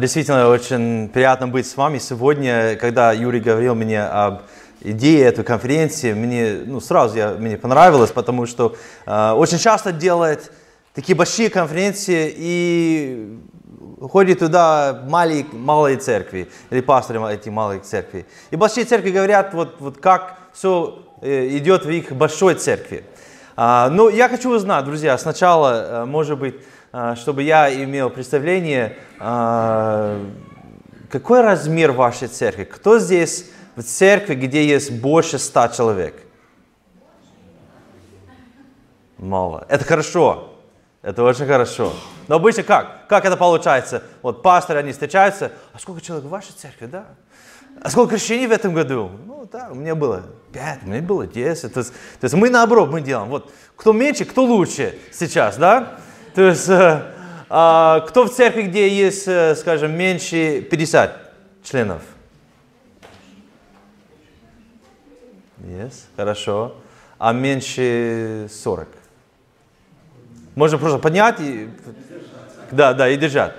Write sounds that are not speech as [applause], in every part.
Действительно, очень приятно быть с вами сегодня. Когда Юрий говорил мне об идее этой конференции, мне ну, сразу я, мне понравилось, потому что э, очень часто делает такие большие конференции и ходит туда малые, малые церкви, или пасторы эти малые церкви. И большие церкви говорят, вот, вот как все э, идет в их большой церкви. А, но я хочу узнать, друзья, сначала, э, может быть, чтобы я имел представление, а, какой размер вашей церкви? Кто здесь в церкви, где есть больше ста человек? Мало. Это хорошо. Это очень хорошо. Но обычно как? Как это получается? Вот пасторы, они встречаются. А сколько человек в вашей церкви, да? А сколько крещений в этом году? Ну, да, у меня было пять, у меня было десять. То есть, то есть мы наоборот, мы делаем. Вот кто меньше, кто лучше сейчас, да? То есть, э, э, кто в церкви, где есть, э, скажем, меньше 50 членов? Yes, хорошо. А меньше 40? Можно просто поднять и... Да, да, и держать.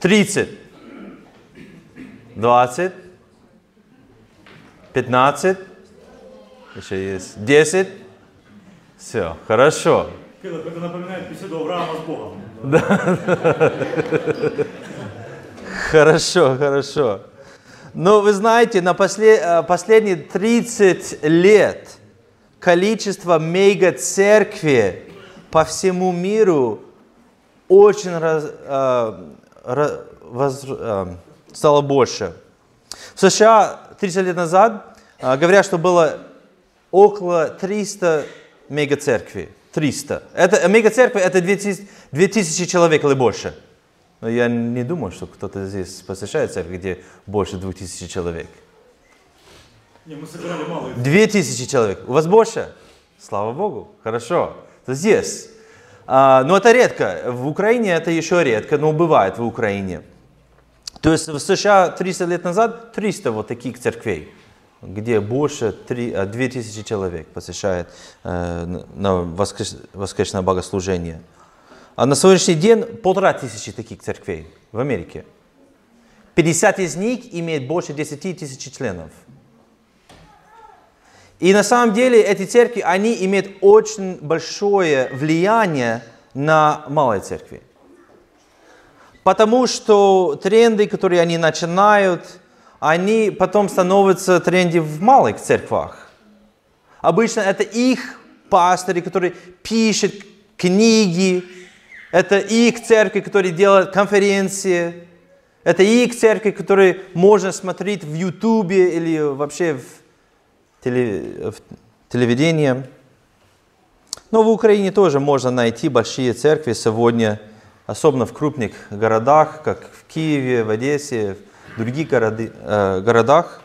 30. 20. 15. Еще есть 10. Все, хорошо. Это напоминает беседу Авраама с Богом. Да. Хорошо, хорошо. Но вы знаете, на. Э, последние 30 лет количество мега-церкви по всему миру очень раз, э, раз, воз, э, стало больше. В США 30 лет назад э, говорят, что было около 300 мега-церквей. 300. Это, мега-церковь это 2000, 2000 человек или больше. Но я не думаю, что кто-то здесь посещает церковь, где больше 2000 человек. Не, мы собирали малые. 2000 человек. У вас больше? Слава Богу. Хорошо. То здесь. А, но это редко. В Украине это еще редко, но бывает в Украине. То есть в США 300 лет назад 300 вот таких церквей где больше 3, 2000 человек посещает э, на воскрес, воскресное богослужение. А на сегодняшний день полтора тысячи таких церквей в Америке. 50 из них имеют больше 10 тысяч членов. И на самом деле эти церкви, они имеют очень большое влияние на малые церкви. Потому что тренды, которые они начинают, они потом становятся тренде в малых церквах. Обычно это их пастыри, которые пишут книги, это их церкви, которые делают конференции, это их церкви, которые можно смотреть в Ютубе или вообще в, теле, в телевидении. Но в Украине тоже можно найти большие церкви сегодня, особенно в крупных городах, как в Киеве, в Одессе, других городы, э, городах.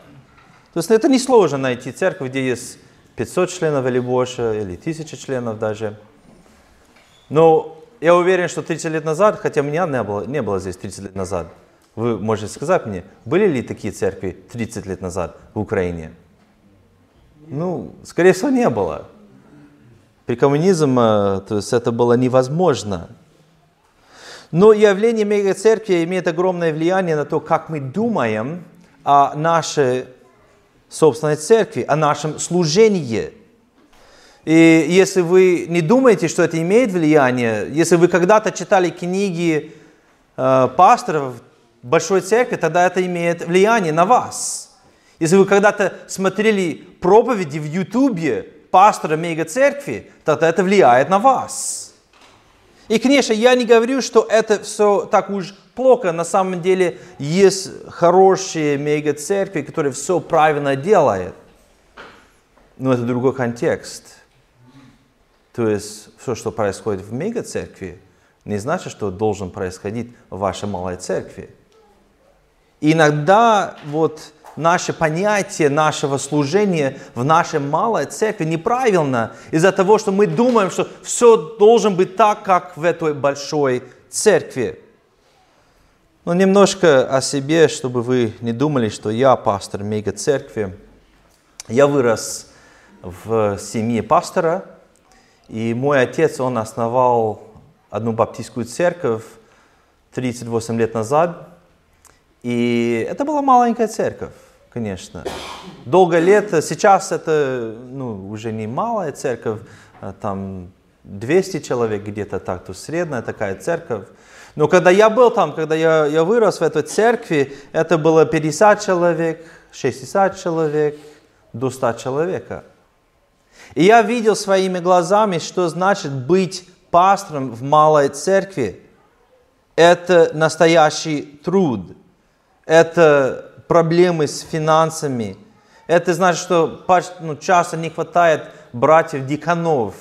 То есть это несложно найти церковь, где есть 500 членов или больше, или 1000 членов даже. Но я уверен, что 30 лет назад, хотя меня не было, не было здесь 30 лет назад, вы можете сказать мне, были ли такие церкви 30 лет назад в Украине? Ну, скорее всего, не было. При коммунизме то есть это было невозможно. Но явление мегацеркви имеет огромное влияние на то, как мы думаем о нашей собственной церкви, о нашем служении. И если вы не думаете, что это имеет влияние, если вы когда-то читали книги э, пасторов большой церкви, тогда это имеет влияние на вас. Если вы когда-то смотрели проповеди в Ютубе пастора мега-церкви, тогда это влияет на вас. И, конечно, я не говорю, что это все так уж плохо. На самом деле есть хорошие мега-церкви, которые все правильно делают. Но это другой контекст. То есть все, что происходит в мега-церкви, не значит, что должен происходить в вашей малой церкви. иногда вот наше понятие нашего служения в нашей малой церкви неправильно из-за того, что мы думаем, что все должен быть так, как в этой большой церкви. Но немножко о себе, чтобы вы не думали, что я пастор мега-церкви. Я вырос в семье пастора, и мой отец, он основал одну баптистскую церковь 38 лет назад – И это была маленькая церковь, конечно. Долго лет, сейчас это ну, уже не малая церковь, а там 200 человек где-то так, то средняя такая церковь. Но когда я был там, когда я, я вырос в этой церкви, это было 50 человек, 60 человек, до 100 человека. И я видел своими глазами, что значит быть пастором в малой церкви. Это настоящий труд. Это проблемы с финансами. Это значит, что ну, часто не хватает братьев-деканов.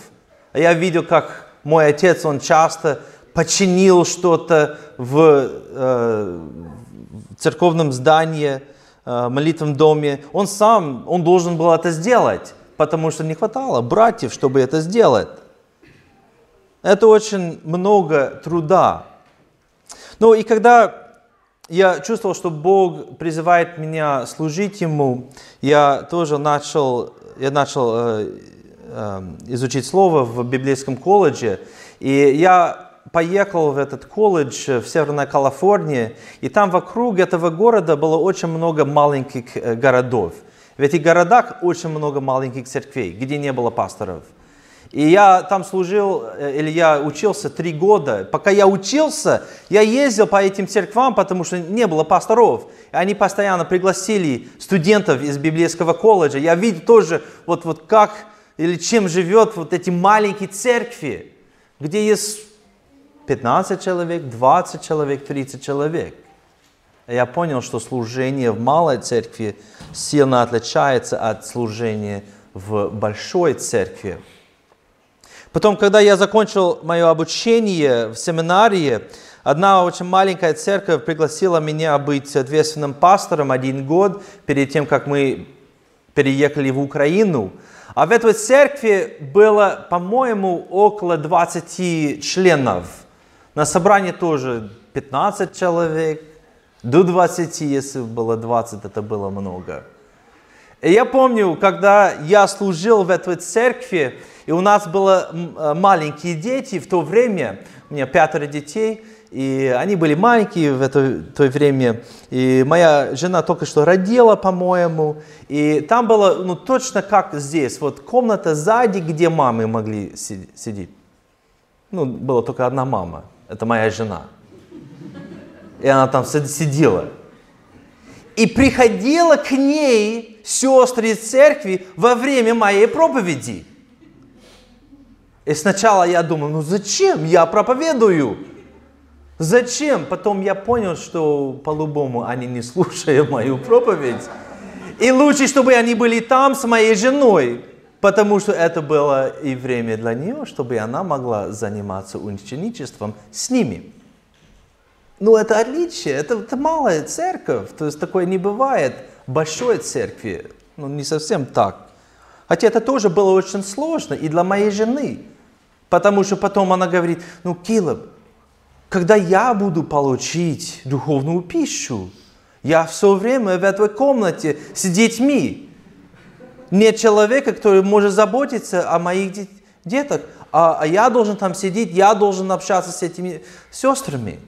Я видел, как мой отец, он часто починил что-то в э, церковном здании, э, молитвенном доме. Он сам, он должен был это сделать, потому что не хватало братьев, чтобы это сделать. Это очень много труда. Ну и когда я чувствовал, что Бог призывает меня служить Ему, я тоже начал, я начал э, э, изучить Слово в библейском колледже, и я поехал в этот колледж в Северной Калифорнии, и там вокруг этого города было очень много маленьких э, городов. В этих городах очень много маленьких церквей, где не было пасторов. И я там служил, э, или я учился три года. Пока я учился, я ездил по этим церквам, потому что не было пасторов. Они постоянно пригласили студентов из библейского колледжа. Я видел тоже, вот, вот как или чем живет вот эти маленькие церкви, где есть 15 человек, 20 человек, 30 человек. Я понял, что служение в малой церкви сильно отличается от служения в большой церкви. Потом, когда я закончил мое обучение в семинарии, одна очень маленькая церковь пригласила меня быть ответственным пастором один год перед тем, как мы переехали в Украину. А в этой церкви было, по-моему, около 20 членов – на собрании тоже 15 человек, до 20, если было 20, это было много. И я помню, когда я служил в этой церкви, и у нас были э, маленькие дети в то время, у меня пятеро детей, и они были маленькие в это, то время, и моя жена только что родила, по-моему, и там было ну, точно как здесь, вот комната сзади, где мамы могли сидеть. Ну, была только одна мама, это моя жена. И она там сидела. И приходила к ней сестры из церкви во время моей проповеди. И сначала я думал, ну зачем я проповедую? Зачем? Потом я понял, что по-любому они не слушают мою проповедь. И лучше, чтобы они были там с моей женой, потому что это было и время для нее, чтобы она могла заниматься ученичеством с ними. Ну, это отличие, это, это малая церковь, то есть такое не бывает в большой церкви, ну, не совсем так. Хотя это тоже было очень сложно и для моей жены, потому что потом она говорит, ну, Килоб, когда я буду получить духовную пищу, я все время в этой комнате с детьми, нет человека, который может заботиться о моих детях, а, а я должен там сидеть, я должен общаться с этими сестрами.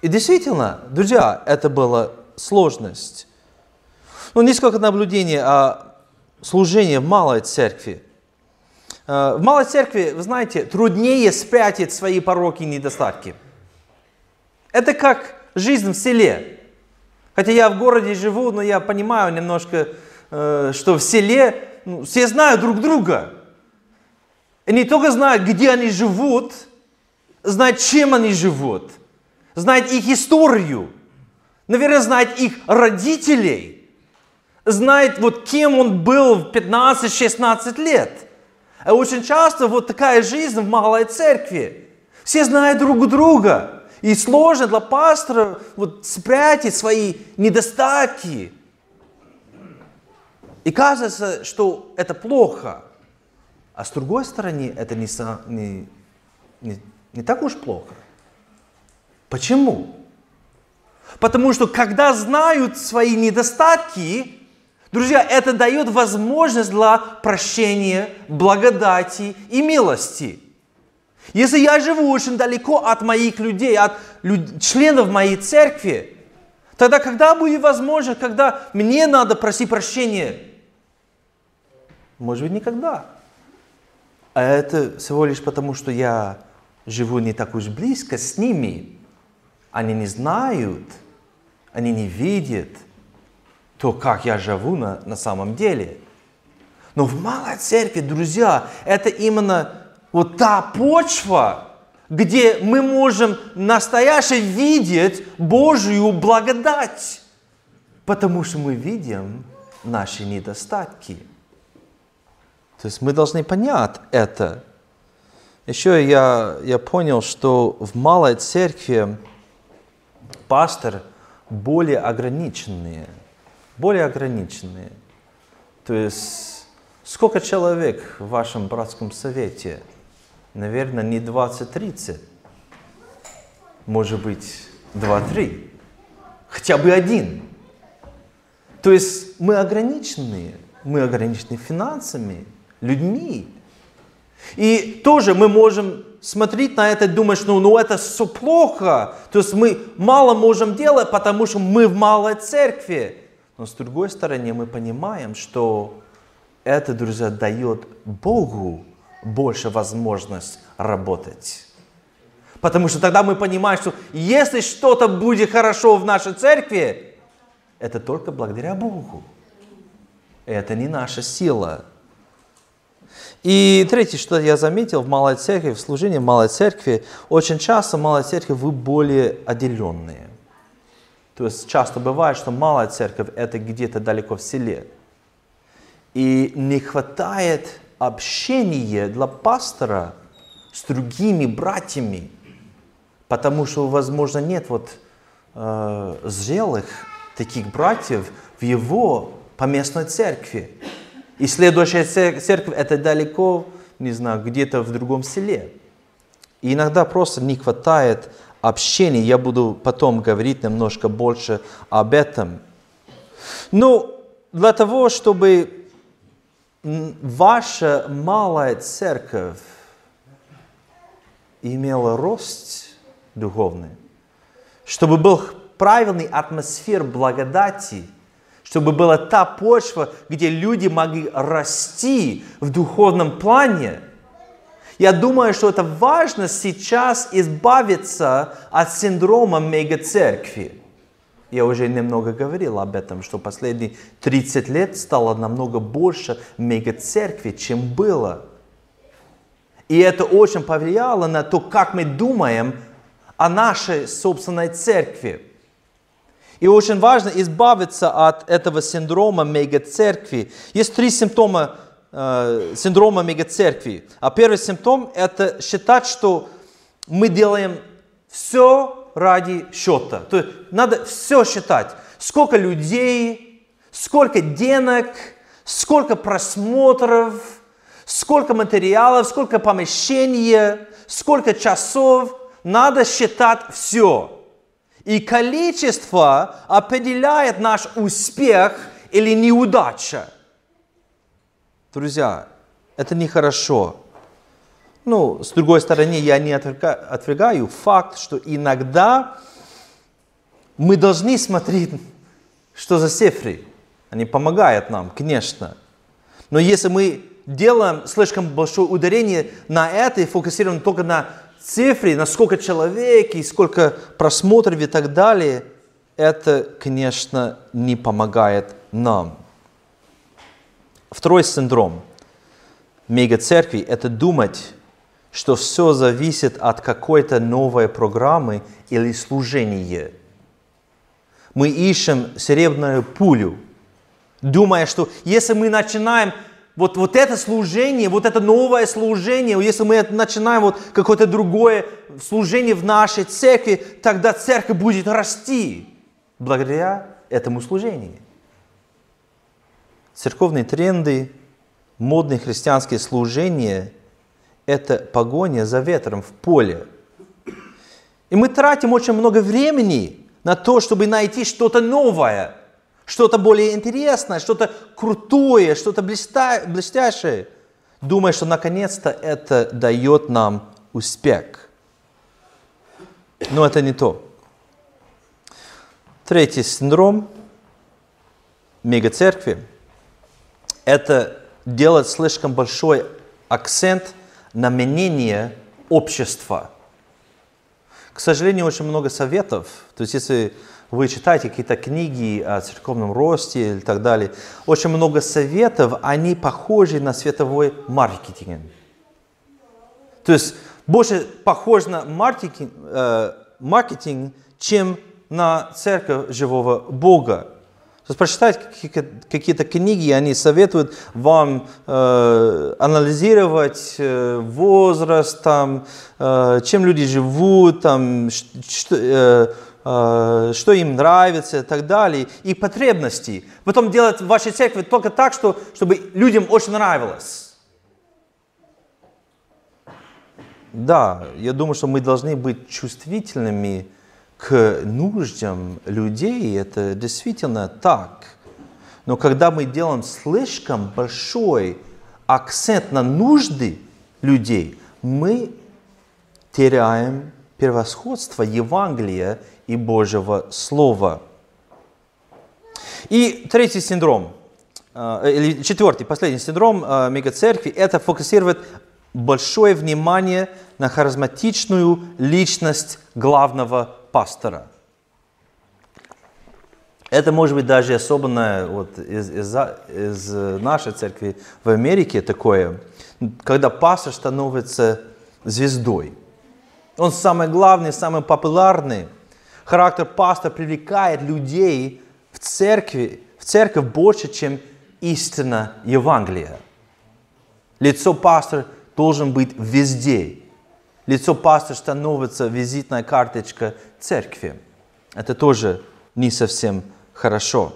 И действительно, друзья, это была сложность. Ну, несколько наблюдений о служении в малой церкви. Э, в малой церкви, вы знаете, труднее спрятать свои пороки и недостатки. Это как жизнь в селе. Хотя я в городе живу, но я понимаю немножко Э, что в селе ну, все знают друг друга. И не только знают, где они живут, знают, чем они живут, знают их историю, наверное, знают их родителей, знает, вот кем он был в 15-16 лет. А очень часто вот такая жизнь в малой церкви. Все знают друг друга. И сложно для пастора вот спрятать свои недостатки, и кажется, что это плохо. А с другой стороны, это не, не, не, не так уж плохо. Почему? Потому что когда знают свои недостатки, друзья, это дает возможность для прощения, благодати и милости. Если я живу очень далеко от моих людей, от люд... членов моей церкви, Тогда когда будет возможность, когда мне надо просить прощения? Может быть, никогда. А это всего лишь потому, что я живу не так уж близко с ними. Они не знают, они не видят то, как я живу на, на самом деле. Но в малой церкви, друзья, это именно вот та почва, где мы можем настояще видеть Божью благодать, потому что мы видим наши недостатки. То есть мы должны понять это. Еще я, я понял, что в малой церкви пастор более ограниченные, более ограниченные. То есть сколько человек в вашем братском совете – наверное, не 20-30, может быть, 2-3, хотя бы один. То есть мы ограничены, мы ограничены финансами, людьми. И тоже мы можем смотреть на это и думать, что ну, это все плохо. То есть мы мало можем делать, потому что мы в малой церкви. Но с другой стороны мы понимаем, что это, друзья, дает Богу больше возможность работать. Потому что тогда мы понимаем, что если что-то будет хорошо в нашей церкви, это только благодаря Богу. Это не наша сила. И третье, что я заметил в малой церкви, в служении в малой церкви, очень часто в малой церкви вы более отделенные. То есть часто бывает, что малая церковь это где-то далеко в селе. И не хватает общение для пастора с другими братьями, потому что, возможно, нет вот э, зрелых таких братьев в его поместной церкви. И следующая церковь это далеко, не знаю, где-то в другом селе. И иногда просто не хватает общения. Я буду потом говорить немножко больше об этом. Но для того, чтобы ваша малая церковь имела рост духовный, чтобы был правильный атмосфер благодати, чтобы была та почва, где люди могли расти в духовном плане. Я думаю, что это важно сейчас избавиться от синдрома мегацеркви. Я уже немного говорил об этом, что последние 30 лет стало намного больше мегацеркви, чем было. И это очень повлияло на то, как мы думаем о нашей собственной церкви. И очень важно избавиться от этого синдрома мегацеркви. Есть три симптома э, синдрома мегацеркви. А первый симптом – это считать, что мы делаем все ради счета. То есть надо все считать. Сколько людей, сколько денег, сколько просмотров, сколько материалов, сколько помещения, сколько часов. Надо считать все. И количество определяет наш успех или неудача. Друзья, это нехорошо. Ну, с другой стороны, я не отвергаю факт, что иногда мы должны смотреть, что за цифры. Они помогают нам, конечно. Но если мы делаем слишком большое ударение на это и фокусируем только на цифре, на сколько человек и сколько просмотров и так далее, это, конечно, не помогает нам. Второй синдром мега-церкви – это думать, что все зависит от какой-то новой программы или служения. Мы ищем серебряную пулю, думая, что если мы начинаем вот, вот это служение, вот это новое служение, если мы начинаем вот какое-то другое служение в нашей церкви, тогда церковь будет расти благодаря этому служению. Церковные тренды, модные христианские служения – это погоня за ветром в поле. И мы тратим очень много времени на то, чтобы найти что-то новое, что-то более интересное, что-то крутое, что-то блестящее, думая, что наконец-то это дает нам успех. Но это не то. Третий синдром мегацеркви – это делать слишком большой акцент на мнение общества. К сожалению, очень много советов. То есть, если вы читаете какие-то книги о церковном росте и так далее, очень много советов, они похожи на световой маркетинг. То есть, больше похож на маркетинг, э, маркетинг чем на церковь живого Бога. Прочитать какие-то книги, они советуют вам э, анализировать э, возраст, там, э, чем люди живут, там, что, э, э, что им нравится и так далее, и потребности. Потом делать в вашей церкви только так, что, чтобы людям очень нравилось. Да, я думаю, что мы должны быть чувствительными к нуждам людей, это действительно так. Но когда мы делаем слишком большой акцент на нужды людей, мы теряем превосходство Евангелия и Божьего Слова. И третий синдром, э, или четвертый, последний синдром э, мегацеркви, это фокусировать большое внимание на харизматичную личность главного пастора. Это может быть даже особенно вот из, из, из нашей церкви в Америке такое, когда пастор становится звездой. Он самый главный, самый популярный. Характер пастора привлекает людей в церкви, в церковь больше, чем истина Евангелия. Лицо пастора должен быть везде. Лицо пастора становится визитная карточка церкви. Это тоже не совсем хорошо.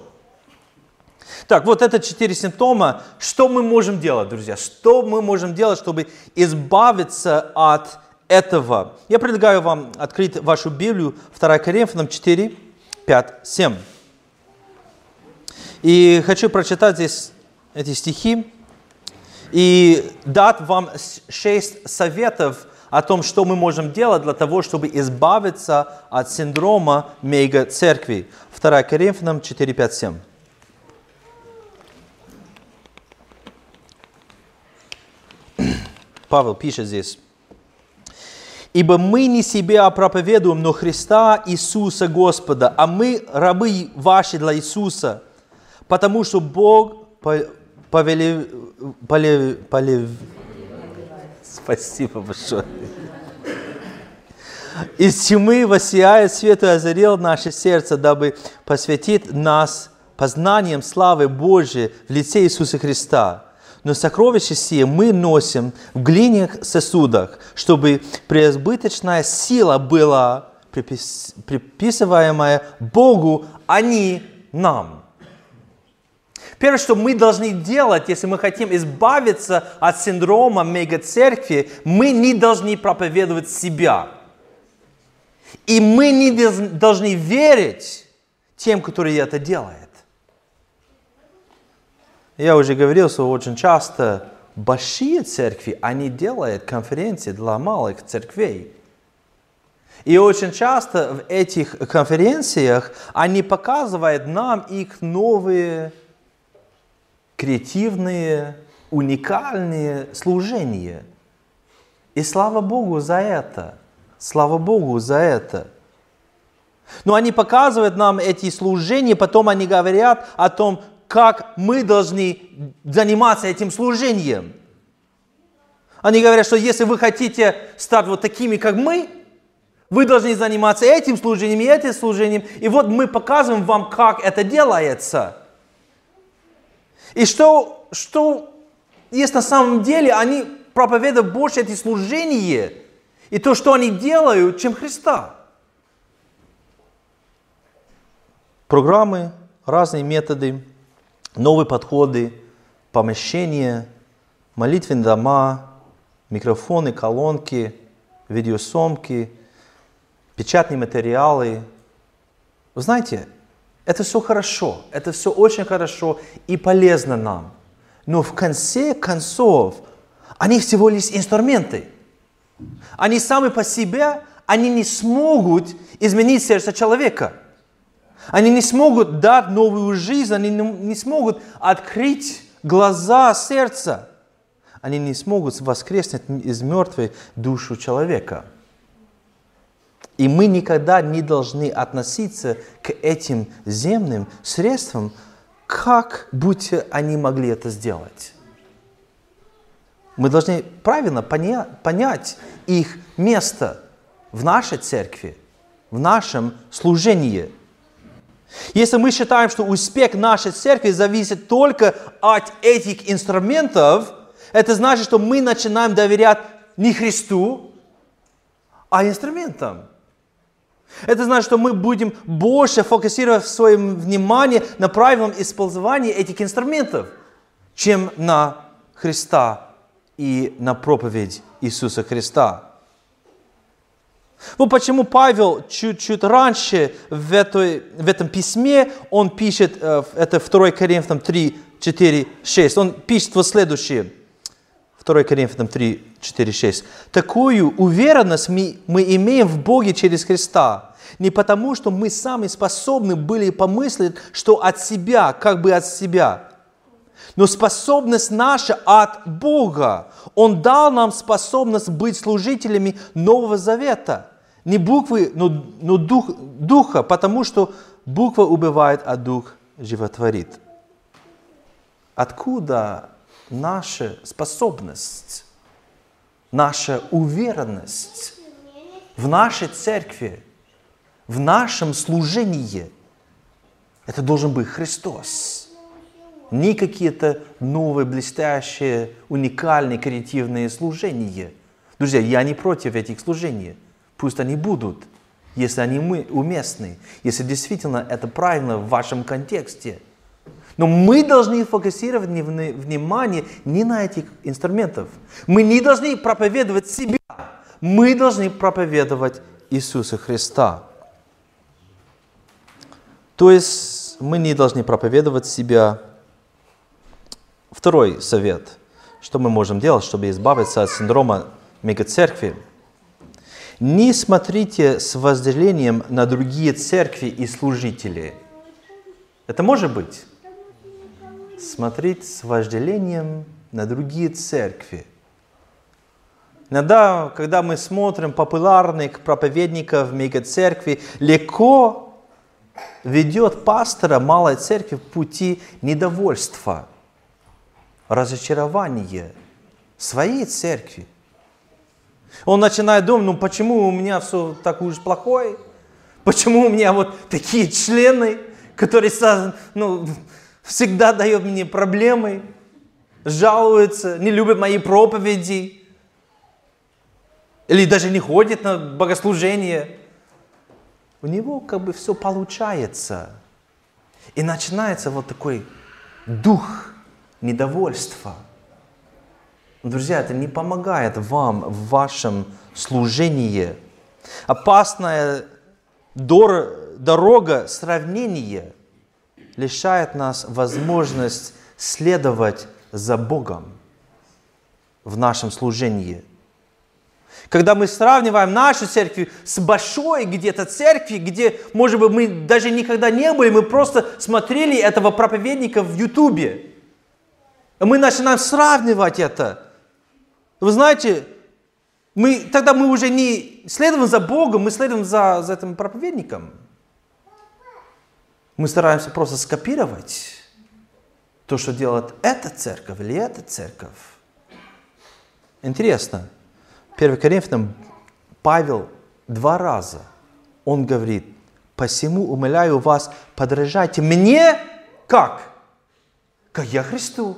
Так, вот это четыре симптома. Что мы можем делать, друзья? Что мы можем делать, чтобы избавиться от этого? Я предлагаю вам открыть вашу Библию, 2 Коринфянам 4, 5, 7. И хочу прочитать здесь эти стихи и дать вам шесть советов, о том, что мы можем делать для того, чтобы избавиться от синдрома мега-церкви. 2 Коринфянам 4, 5, 7. Павел пишет здесь. «Ибо мы не себя проповедуем, но Христа Иисуса Господа, а мы рабы ваши для Иисуса, потому что Бог повелев, повелев, повелев, Спасибо большое. Из тьмы воссияет свет и озарил наше сердце, дабы посвятить нас познанием славы Божьей в лице Иисуса Христа. Но сокровища сие мы носим в глиняных сосудах, чтобы преизбыточная сила была приписываемая Богу, а не нам. Первое, что мы должны делать, если мы хотим избавиться от синдрома мега-церкви, мы не должны проповедовать себя. И мы не должны верить тем, которые это делают. Я уже говорил, что очень часто большие церкви, они делают конференции для малых церквей. И очень часто в этих конференциях они показывают нам их новые креативные, уникальные служения. И слава Богу за это. Слава Богу за это. Но они показывают нам эти служения, потом они говорят о том, как мы должны заниматься этим служением. Они говорят, что если вы хотите стать вот такими, как мы, вы должны заниматься этим служением и этим служением. И вот мы показываем вам, как это делается. И что, что есть на самом деле, они проповедуют больше эти служения и то, что они делают, чем Христа. Программы, разные методы, новые подходы, помещения, молитвенные дома, микрофоны, колонки, видеосомки, печатные материалы. Вы знаете, это все хорошо, это все очень хорошо и полезно нам. Но в конце концов, они всего лишь инструменты. Они сами по себе, они не смогут изменить сердце человека. Они не смогут дать новую жизнь, они не смогут открыть глаза сердца. Они не смогут воскреснуть из мертвой душу человека. И мы никогда не должны относиться к этим земным средствам, как будто они могли это сделать. Мы должны правильно поня- понять их место в нашей церкви, в нашем служении. Если мы считаем, что успех нашей церкви зависит только от этих инструментов, это значит, что мы начинаем доверять не Христу, а инструментам. Это значит, что мы будем больше фокусировать свое внимание на правильном использовании этих инструментов, чем на Христа и на проповедь Иисуса Христа. Вот почему Павел чуть-чуть раньше в, этой, в этом письме, он пишет, э, это 2 Коринфянам 3, 4, 6, он пишет вот следующее. 2 Коринфянам 3, 4, 6. Такую уверенность мы, мы имеем в Боге через Христа. Не потому, что мы сами способны были помыслить, что от себя, как бы от себя. Но способность наша от Бога. Он дал нам способность быть служителями Нового Завета. Не буквы, но, но дух, духа, потому что буква убивает, а дух животворит. Откуда наша способность, наша уверенность в нашей церкви, в нашем служении? Это должен быть Христос не какие-то новые, блестящие, уникальные, креативные служения. Друзья, я не против этих служений. Пусть они будут, если они уместны, если действительно это правильно в вашем контексте. Но мы должны фокусировать внимание не на этих инструментах. Мы не должны проповедовать себя. Мы должны проповедовать Иисуса Христа. То есть мы не должны проповедовать себя, Второй совет. Что мы можем делать, чтобы избавиться от синдрома мегацеркви? Не смотрите с возделением на другие церкви и служители. Это может быть? Смотреть с вожделением на другие церкви. Иногда, когда мы смотрим популярных проповедников мегацеркви, легко ведет пастора малой церкви в пути недовольства – разочарование своей церкви. Он начинает думать, ну почему у меня все так уж плохое? Почему у меня вот такие члены, которые ну, всегда дают мне проблемы, жалуются, не любят мои проповеди, или даже не ходят на богослужение. У него как бы все получается. И начинается вот такой дух недовольство. Друзья, это не помогает вам в вашем служении. Опасная дорога сравнения лишает нас возможность следовать за Богом в нашем служении. Когда мы сравниваем нашу церковь с большой где-то церкви, где, может быть, мы даже никогда не были, мы просто смотрели этого проповедника в Ютубе. Мы начинаем сравнивать это. Вы знаете, мы, тогда мы уже не следуем за Богом, мы следуем за, за этим проповедником. Мы стараемся просто скопировать то, что делает эта церковь или эта церковь. Интересно, 1 Коринфянам Павел два раза, он говорит, посему умоляю вас, подражайте мне, как? Как я Христу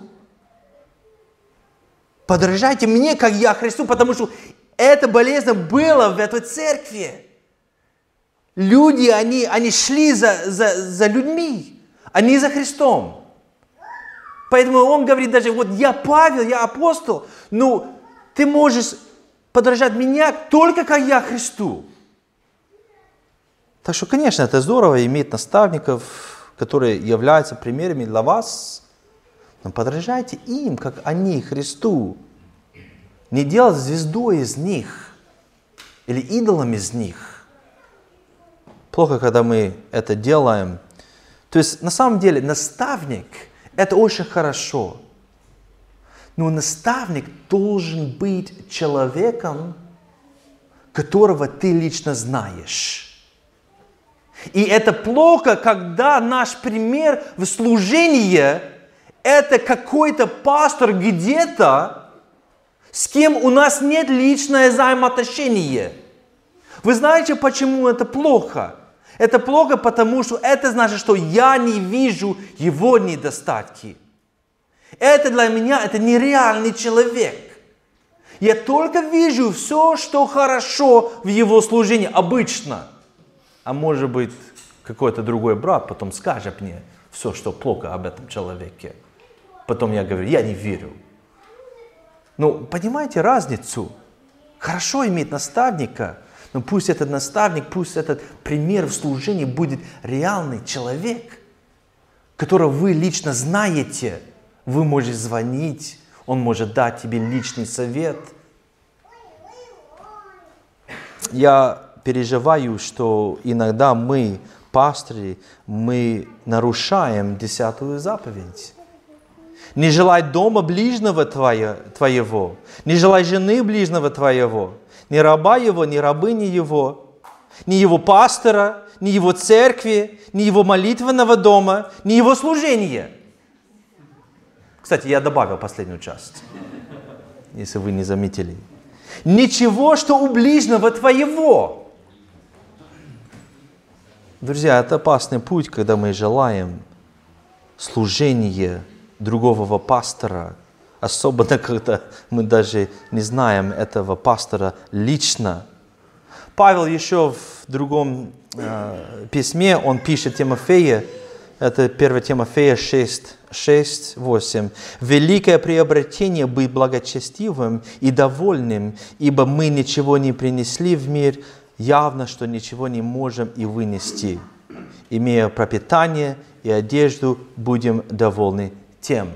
подражайте мне, как я Христу, потому что это болезнь было в этой церкви. Люди, они, они шли за, за, за людьми, а не за Христом. Поэтому он говорит даже, вот я Павел, я апостол, но ты можешь подражать меня только как я Христу. Так что, конечно, это здорово иметь наставников, которые являются примерами для вас – но подражайте им, как они Христу. Не делать звездой из них или идолом из них. Плохо, когда мы это делаем. То есть на самом деле наставник – это очень хорошо. Но наставник должен быть человеком, которого ты лично знаешь. И это плохо, когда наш пример в служении – это какой-то пастор где-то, с кем у нас нет личное взаимоотношения. Вы знаете, почему это плохо? Это плохо, потому что это значит, что я не вижу его недостатки. Это для меня, это нереальный человек. Я только вижу все, что хорошо в его служении, обычно. А может быть, какой-то другой брат потом скажет мне все, что плохо об этом человеке. Потом я говорю, я не верю. Ну, понимаете разницу? Хорошо иметь наставника, но пусть этот наставник, пусть этот пример в служении будет реальный человек, которого вы лично знаете. Вы можете звонить, он может дать тебе личный совет. Я переживаю, что иногда мы, пасторы, мы нарушаем десятую заповедь. Не желай дома ближнего твоего, не желай жены ближнего твоего, ни раба его, ни рабыни его, ни его пастора, ни его церкви, ни его молитвенного дома, ни его служения. Кстати, я добавил последнюю часть, если вы не заметили. Ничего, что у ближнего твоего. Друзья, это опасный путь, когда мы желаем служения другого пастора, особенно [laughs] когда мы даже не знаем этого пастора лично. Павел еще в другом э, письме, он пишет Тимофея, это 1 Тимофея 6, 6, 8. «Великое приобретение быть благочестивым и довольным, ибо мы ничего не принесли в мир, явно, что ничего не можем и вынести. Имея пропитание и одежду, будем довольны тем».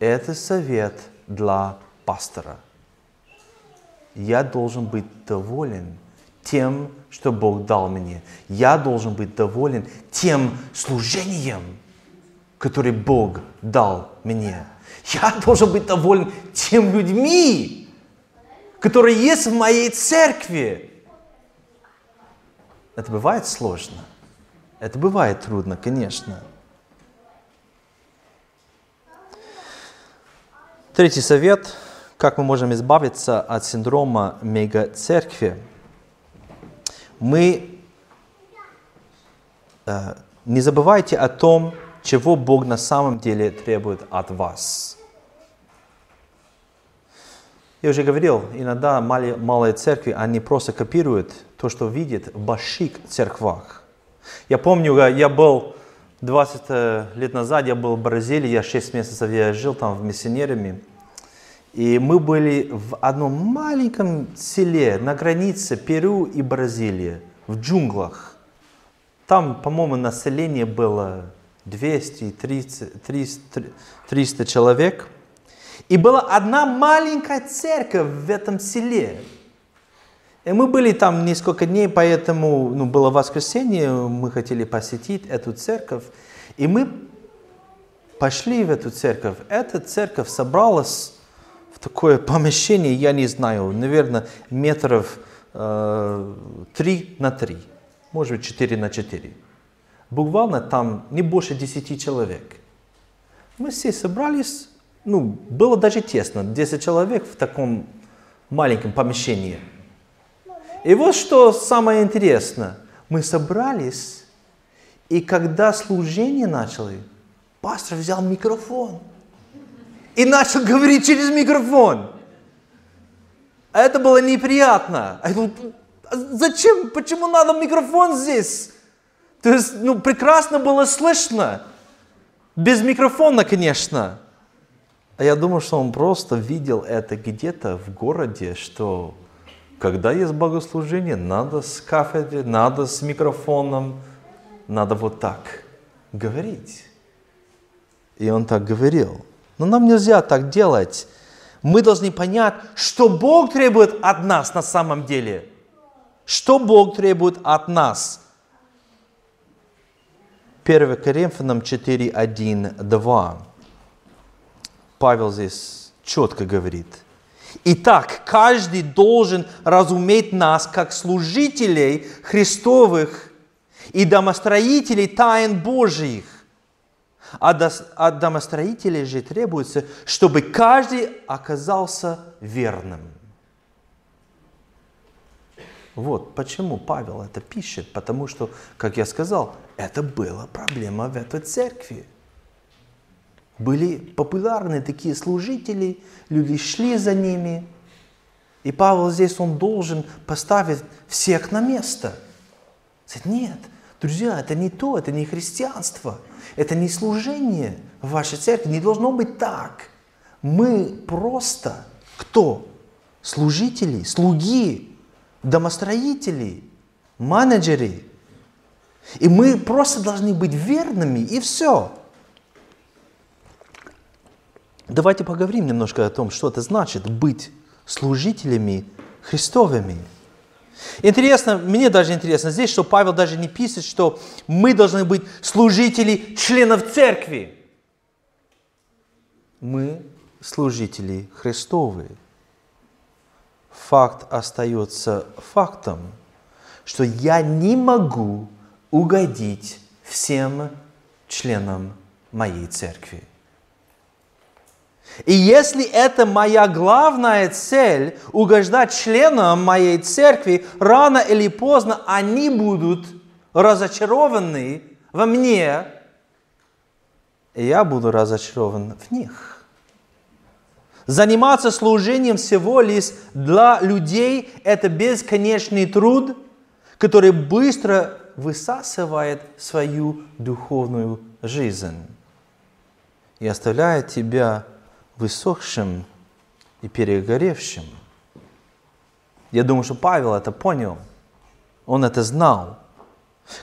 Это совет для пастора. Я должен быть доволен тем, что Бог дал мне. Я должен быть доволен тем служением, которое Бог дал мне. Я должен быть доволен тем людьми, которые есть в моей церкви. Это бывает сложно. Это бывает трудно, конечно. Третий совет, как мы можем избавиться от синдрома мега-церкви. Мы э, не забывайте о том, чего Бог на самом деле требует от вас. Я уже говорил, иногда малые, малые церкви, они просто копируют то, что видят в больших церквах. Я помню, я был 20 э, лет назад я был в Бразилии, я 6 месяцев я жил там в миссионерами. И мы были в одном маленьком селе на границе Перу и Бразилии, в джунглях. Там, по-моему, население было 200, 300, 300, 300 человек. И была одна маленькая церковь в этом селе. И мы были там несколько дней, поэтому ну, было воскресенье, мы хотели посетить эту церковь. И мы пошли в эту церковь. Эта церковь собралась в такое помещение, я не знаю, наверное, метров э, 3 на 3, может быть 4 на 4. Буквально там не больше 10 человек. Мы все собрались, ну, было даже тесно, 10 человек в таком маленьком помещении – и вот что самое интересное. Мы собрались, и когда служение начали, пастор взял микрофон и начал говорить через микрофон. Это было неприятно. А я думал, «А зачем? Почему надо микрофон здесь? То есть, ну, прекрасно было слышно. Без микрофона, конечно. А я думал, что он просто видел это где-то в городе, что когда есть богослужение, надо с кафедрой, надо с микрофоном, надо вот так говорить. И он так говорил. Но нам нельзя так делать. Мы должны понять, что Бог требует от нас на самом деле. Что Бог требует от нас? 1 Коринфянам 4, 1, 2. Павел здесь четко говорит. Итак, каждый должен разуметь нас как служителей Христовых и домостроителей тайн Божьих. А от домостроителей же требуется, чтобы каждый оказался верным. Вот почему Павел это пишет, потому что, как я сказал, это была проблема в этой церкви. Были популярны такие служители, люди шли за ними. И Павел здесь, он должен поставить всех на место. Нет, друзья, это не то, это не христианство, это не служение в вашей церкви, не должно быть так. Мы просто кто? Служители, слуги, домостроители, менеджеры. И мы просто должны быть верными, и все. Давайте поговорим немножко о том, что это значит быть служителями Христовыми. Интересно, мне даже интересно здесь, что Павел даже не пишет, что мы должны быть служители членов церкви. Мы служители Христовые факт остается фактом, что я не могу угодить всем членам моей церкви. И если это моя главная цель, угождать членам моей церкви, рано или поздно они будут разочарованы во мне, и я буду разочарован в них. Заниматься служением всего лишь для людей – это бесконечный труд, который быстро высасывает свою духовную жизнь и оставляет тебя высохшим и перегоревшим. Я думаю, что Павел это понял. Он это знал.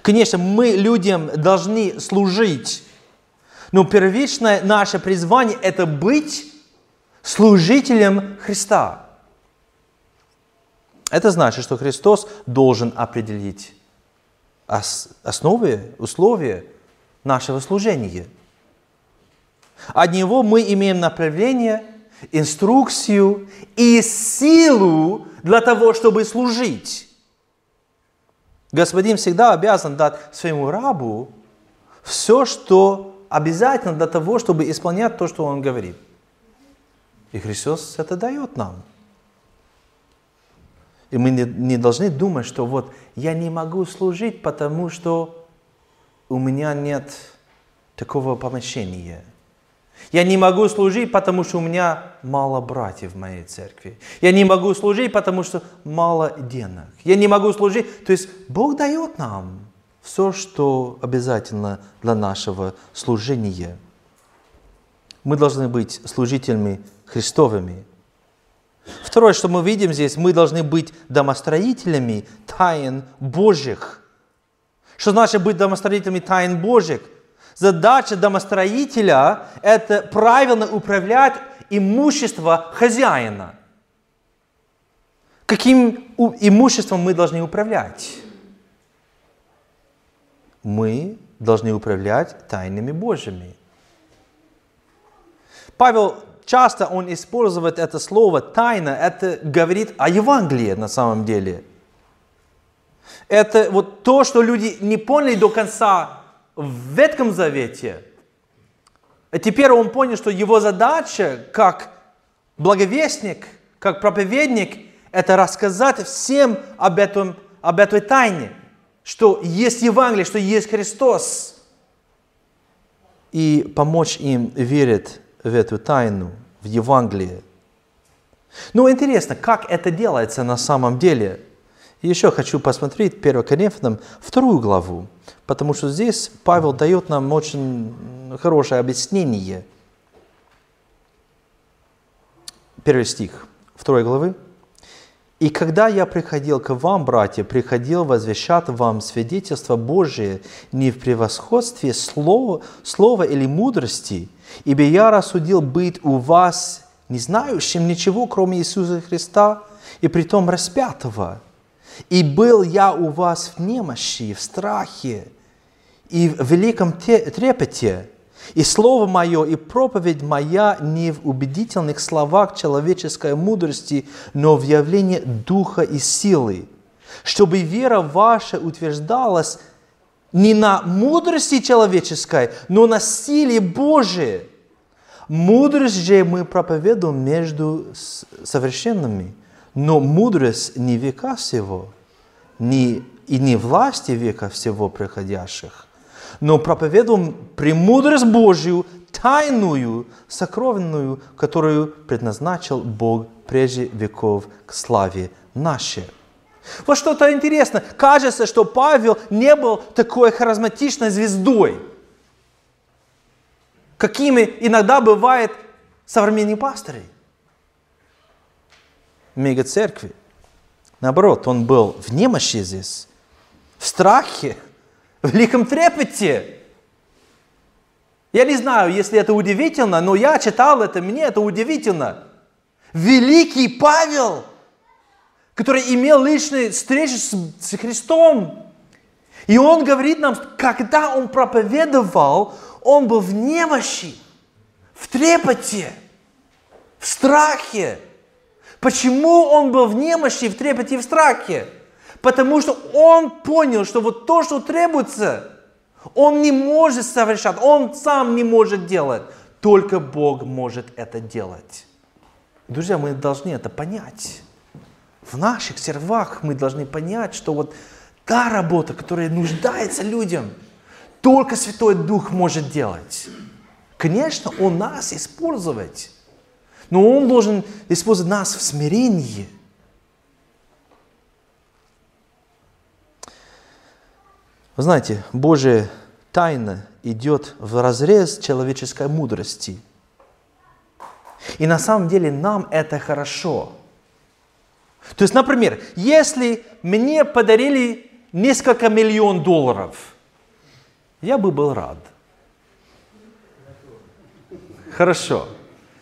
Конечно, мы людям должны служить, но первичное наше призвание – это быть служителем Христа. Это значит, что Христос должен определить основы, условия нашего служения. От Него мы имеем направление, инструкцию и силу для того, чтобы служить. Господин всегда обязан дать своему рабу все, что обязательно для того, чтобы исполнять то, что он говорит. И Христос это дает нам. И мы не, не должны думать, что вот я не могу служить, потому что у меня нет такого помещения. Я не могу служить, потому что у меня мало братьев в моей церкви. Я не могу служить, потому что мало денег. Я не могу служить. То есть Бог дает нам все, что обязательно для нашего служения. Мы должны быть служителями Христовыми. Второе, что мы видим здесь, мы должны быть домостроителями тайн Божьих. Что значит быть домостроителями тайн Божьих? Задача домостроителя – это правильно управлять имущество хозяина. Каким имуществом мы должны управлять? Мы должны управлять тайнами Божьими. Павел часто он использует это слово «тайна», это говорит о Евангелии на самом деле. Это вот то, что люди не поняли до конца в Ветхом Завете. Теперь он понял, что его задача как благовестник, как проповедник, это рассказать всем об, этом, об этой тайне, что есть Евангелие, что есть Христос, и помочь им верить в эту тайну, в Евангелие. Ну, интересно, как это делается на самом деле? Еще хочу посмотреть 1 Коринфянам вторую главу, потому что здесь Павел дает нам очень хорошее объяснение. Первый стих второй главы. «И когда я приходил к вам, братья, приходил возвещать вам свидетельство Божие не в превосходстве слова, слова или мудрости, Ибо я рассудил быть у вас не знающим ничего, кроме Иисуса Христа, и притом распятого. И был я у вас в немощи, в страхе и в великом те- трепете. И слово мое, и проповедь моя не в убедительных словах человеческой мудрости, но в явлении духа и силы, чтобы вера ваша утверждалась не на мудрости человеческой, но на силе Божией. Мудрость же мы проповедуем между совершенными, но мудрость не века всего, не, и не власти века всего приходящих, но проповедуем премудрость Божью, тайную, сокровенную, которую предназначил Бог прежде веков к славе нашей. Вот что-то интересно. Кажется, что Павел не был такой харизматичной звездой, какими иногда бывает современные пасторы мегацеркви. Наоборот, он был в немощи здесь, в страхе, [laughs] в великом трепете. Я не знаю, если это удивительно, но я читал это, мне это удивительно. Великий Павел, который имел личные встречи с, с Христом. И он говорит нам, когда он проповедовал, он был в немощи, в трепете, в страхе. Почему он был в немощи, в трепете и в страхе? Потому что он понял, что вот то, что требуется, он не может совершать, он сам не может делать. Только Бог может это делать. Друзья, мы должны это понять. В наших сервах мы должны понять, что вот та работа, которая нуждается людям, только Святой Дух может делать. Конечно, Он нас использовать, но Он должен использовать нас в смирении. Вы знаете, Божья тайна идет в разрез человеческой мудрости. И на самом деле нам это хорошо. То есть, например, если мне подарили несколько миллион долларов, я бы был рад. Хорошо.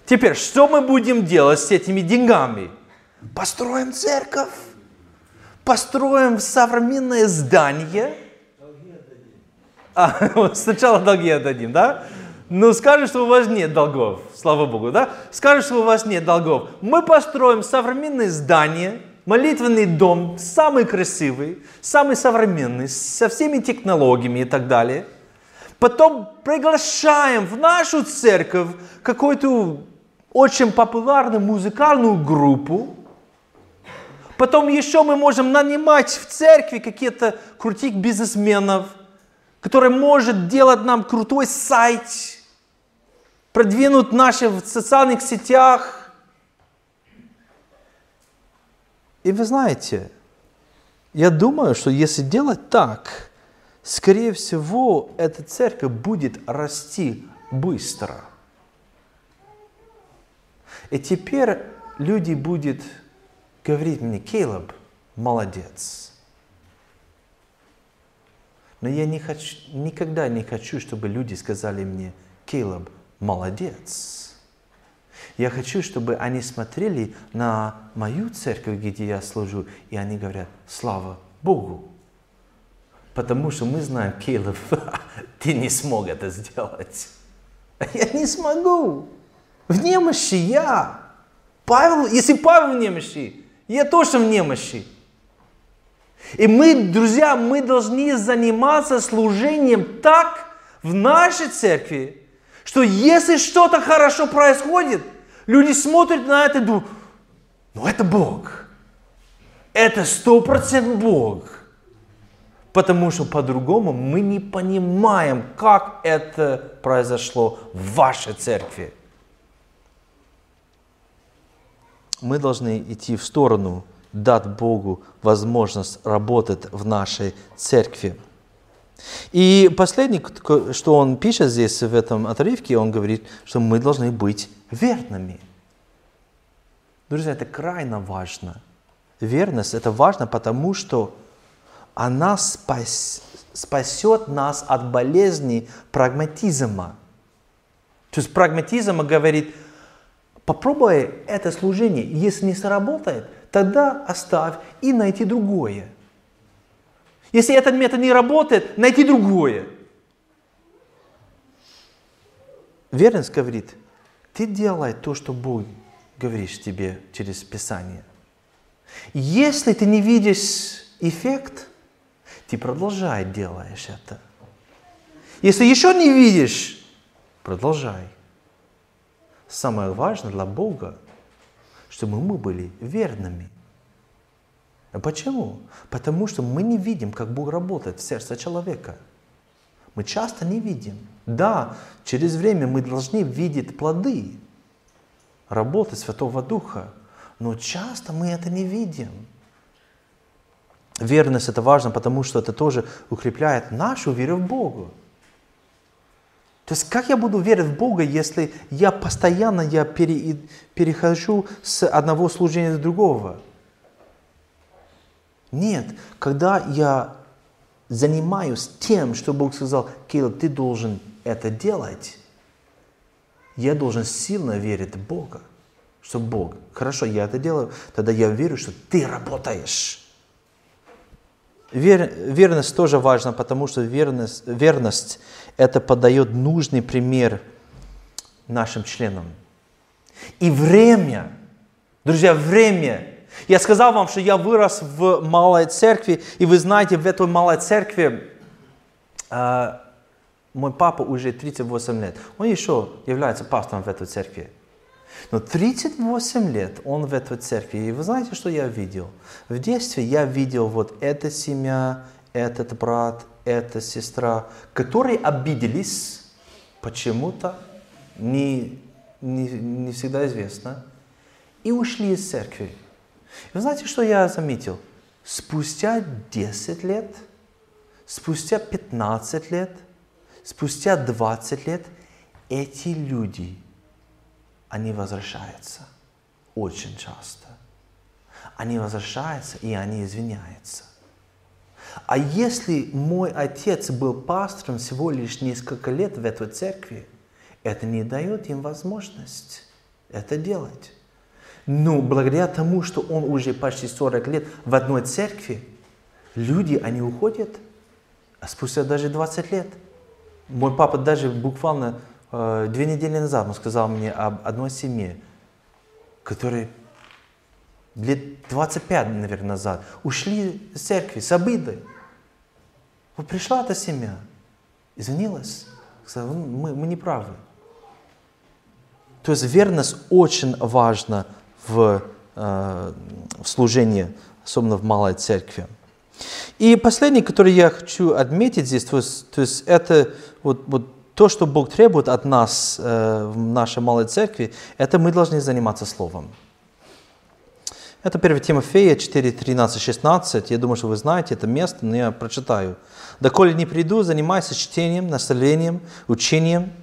Теперь, что мы будем делать с этими деньгами? Построим церковь, построим современное здание. А, [laughs] вот сначала долги отдадим, да? Ну, скажешь, что у вас нет долгов, слава Богу, да? Скажешь, что у вас нет долгов. Мы построим современное здание, молитвенный дом, самый красивый, самый современный, со всеми технологиями и так далее. Потом приглашаем в нашу церковь какую-то очень популярную музыкальную группу. Потом еще мы можем нанимать в церкви каких-то крутых бизнесменов, которые может делать нам крутой сайт, продвинуть наши в социальных сетях. И вы знаете, я думаю, что если делать так, скорее всего, эта церковь будет расти быстро. И теперь люди будут говорить мне, Кейлоб, молодец. Но я не хочу, никогда не хочу, чтобы люди сказали мне, Кейлоб, молодец. Я хочу, чтобы они смотрели на мою церковь, где я служу, и они говорят, слава Богу. Потому что мы знаем, Кейлов, [laughs] ты не смог это сделать. [laughs] Я не смогу. В немощи я. Павел, если Павел в немощи, я тоже в немощи. И мы, друзья, мы должны заниматься служением так в нашей церкви, что если что-то хорошо происходит, люди смотрят на это и думают, ну это Бог. Это сто процентов Бог. Потому что по-другому мы не понимаем, как это произошло в вашей церкви. Мы должны идти в сторону, дать Богу возможность работать в нашей церкви. И последнее, что он пишет здесь в этом отрывке, он говорит, что мы должны быть верными. Друзья, это крайне важно. Верность – это важно, потому что она спас, спасет нас от болезни прагматизма. То есть прагматизм говорит, попробуй это служение, если не сработает, тогда оставь и найти другое. Если этот метод не работает, найти другое. Верность говорит, ты делай то, что Бог говоришь тебе через Писание. Если ты не видишь эффект, ты продолжай делаешь это. Если еще не видишь, продолжай. Самое важное для Бога, чтобы мы были верными. Почему? Потому что мы не видим, как Бог работает в сердце человека. Мы часто не видим. Да, через время мы должны видеть плоды работы Святого Духа, но часто мы это не видим. Верность это важно, потому что это тоже укрепляет нашу веру в Бога. То есть как я буду верить в Бога, если я постоянно я пере, перехожу с одного служения до другого? Нет, когда я занимаюсь тем, что Бог сказал, Кирилл, ты должен это делать, я должен сильно верить в Бога, что Бог, хорошо, я это делаю, тогда я верю, что ты работаешь. Вер, верность тоже важна, потому что верность, верность это подает нужный пример нашим членам. И время, друзья, время я сказал вам, что я вырос в малой церкви, и вы знаете, в этой малой церкви э, мой папа уже 38 лет. Он еще является пастором в этой церкви. Но 38 лет он в этой церкви. И вы знаете, что я видел? В детстве я видел вот эта семья, этот брат, эта сестра, которые обиделись почему-то, не, не, не всегда известно, и ушли из церкви. Вы знаете, что я заметил? Спустя 10 лет, спустя 15 лет, спустя 20 лет эти люди, они возвращаются очень часто. Они возвращаются и они извиняются. А если мой отец был пастором всего лишь несколько лет в этой церкви, это не дает им возможность это делать. Но благодаря тому, что он уже почти 40 лет в одной церкви, люди, они уходят, а спустя даже 20 лет. Мой папа даже буквально две недели назад он сказал мне об одной семье, которая лет 25, наверное, назад ушли из церкви с обидой. Вот пришла эта семья, извинилась, сказала, мы, мы не правы. То есть верность очень важна в, э, в служении, особенно в малой церкви. И последний, который я хочу отметить здесь, то есть, то есть это вот, вот то, что Бог требует от нас э, в нашей малой церкви, это мы должны заниматься Словом. Это 1 Тимофея 4, 13, 16. Я думаю, что вы знаете это место, но я прочитаю. «Доколе не приду, занимайся чтением, наставлением, учением,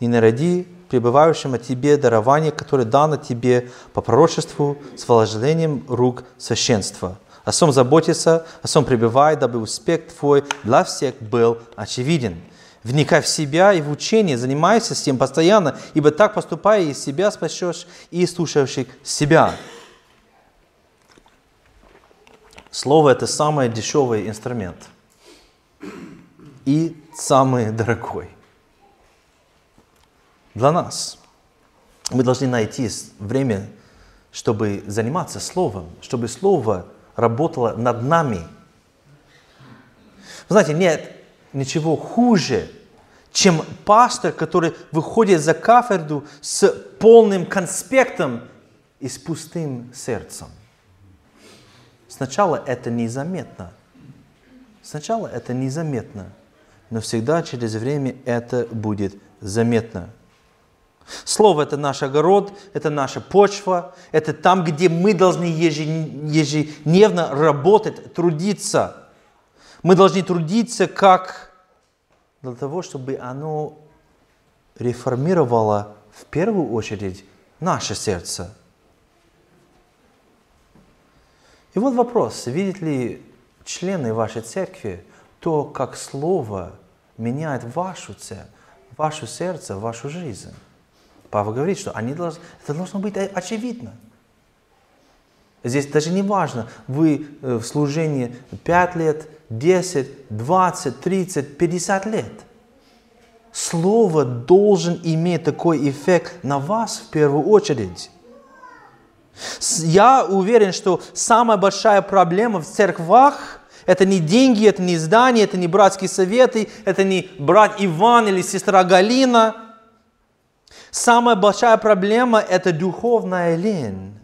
не народи пребывающим от Тебе дарование, которое дано Тебе по пророчеству с вложением рук священства. О сом заботиться, о сом пребывай, дабы успех Твой для всех был очевиден. Вникай в себя и в учение, занимайся с тем постоянно, ибо так поступая, и себя спасешь, и слушающих себя. Слово – это самый дешевый инструмент и самый дорогой для нас. Мы должны найти время, чтобы заниматься Словом, чтобы Слово работало над нами. Вы знаете, нет ничего хуже, чем пастор, который выходит за кафедру с полным конспектом и с пустым сердцем. Сначала это незаметно. Сначала это незаметно, но всегда через время это будет заметно. Слово – это наш огород, это наша почва, это там, где мы должны ежедневно работать, трудиться. Мы должны трудиться как для того, чтобы оно реформировало в первую очередь наше сердце. И вот вопрос, видят ли члены вашей церкви то, как Слово меняет вашу церковь, ваше сердце, вашу жизнь? Павел говорит, что они должны, это должно быть очевидно. Здесь даже не важно, вы э, в служении 5 лет, 10, 20, 30, 50 лет. Слово должен иметь такой эффект на вас в первую очередь. Я уверен, что самая большая проблема в церквах – это не деньги, это не здания, это не братские советы, это не брат Иван или сестра Галина. Самая большая проблема – это духовная лень.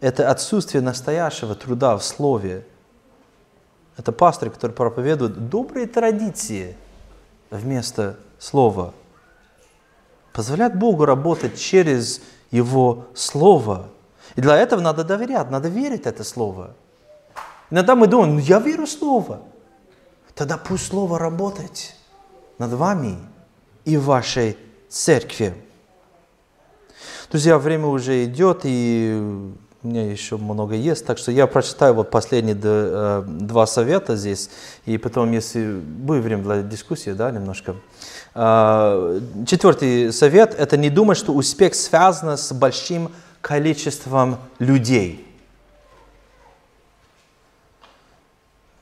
Это отсутствие настоящего труда в слове. Это пастор, который проповедует добрые традиции вместо слова. Позволяет Богу работать через Его Слово. И для этого надо доверять, надо верить это Слово. Иногда мы думаем, ну я верю Слово. Тогда пусть Слово работает над вами и вашей церкви. Друзья, время уже идет, и у меня еще много есть, так что я прочитаю вот последние э, два совета здесь, и потом, если будет время для дискуссии, да, немножко. А, четвертый совет – это не думать, что успех связан с большим количеством людей.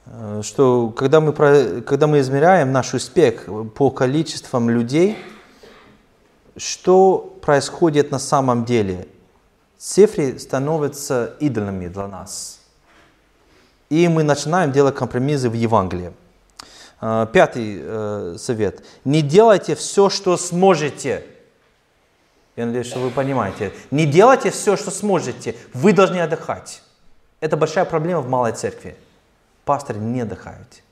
Э, что когда мы, когда мы измеряем наш успех по количествам людей, что происходит на самом деле – цифры становятся идолами для нас. И мы начинаем делать компромиссы в Евангелии. А, пятый э, совет. Не делайте все, что сможете. Я надеюсь, что вы понимаете. Не делайте все, что сможете. Вы должны отдыхать. Это большая проблема в малой церкви. Пасторы не отдыхают.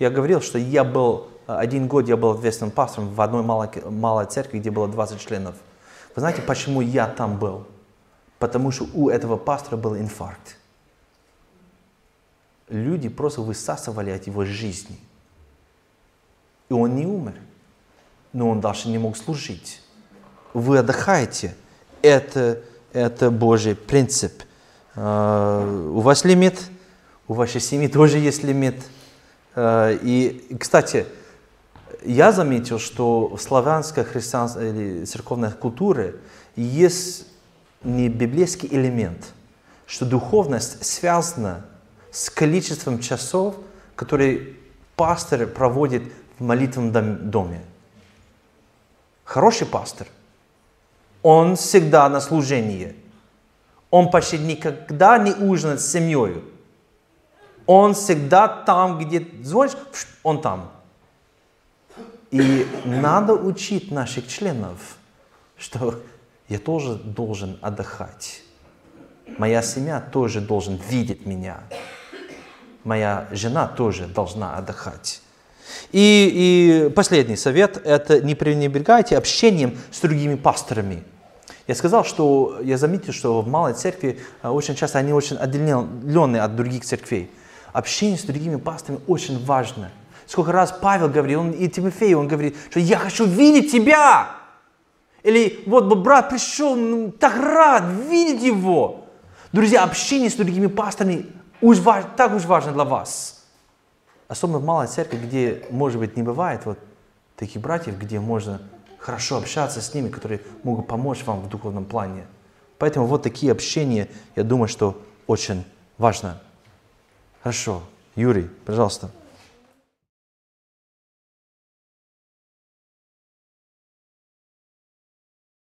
Я говорил, что я был, один год я был ответственным пастором в одной малой, малой церкви, где было 20 членов. Вы знаете, почему я там был? Потому что у этого пастора был инфаркт. Люди просто высасывали от его жизни. И он не умер, но он дальше не мог служить. Вы отдыхаете. Это, это Божий принцип. Uh, у вас лимит, у вашей семьи тоже есть лимит. Uh, и, кстати, я заметил, что в славянской христианской или церковной культуре есть не библейский элемент, что духовность связана с количеством часов, которые пастор проводит в молитвенном доме. Хороший пастор, он всегда на служении. Он почти никогда не ужинает с семьей. Он всегда там, где звонишь, он там. И надо учить наших членов, что я тоже должен отдыхать. Моя семья тоже должен видеть меня. Моя жена тоже должна отдыхать. И, и последний совет – это не пренебрегайте общением с другими пасторами. Я сказал, что я заметил, что в малой церкви а, очень часто они очень отделенные от других церквей. Общение с другими пасторами очень важно. Сколько раз Павел говорил, он, и Тимофей, он говорит, что я хочу видеть тебя. Или вот брат пришел, ну, так рад видеть его. Друзья, общение с другими пасторами уж так уж важно для вас. Особенно в малой церкви, где, может быть, не бывает вот таких братьев, где можно хорошо общаться с ними, которые могут помочь вам в духовном плане. Поэтому вот такие общения, я думаю, что очень важно. Хорошо. Юрий, пожалуйста.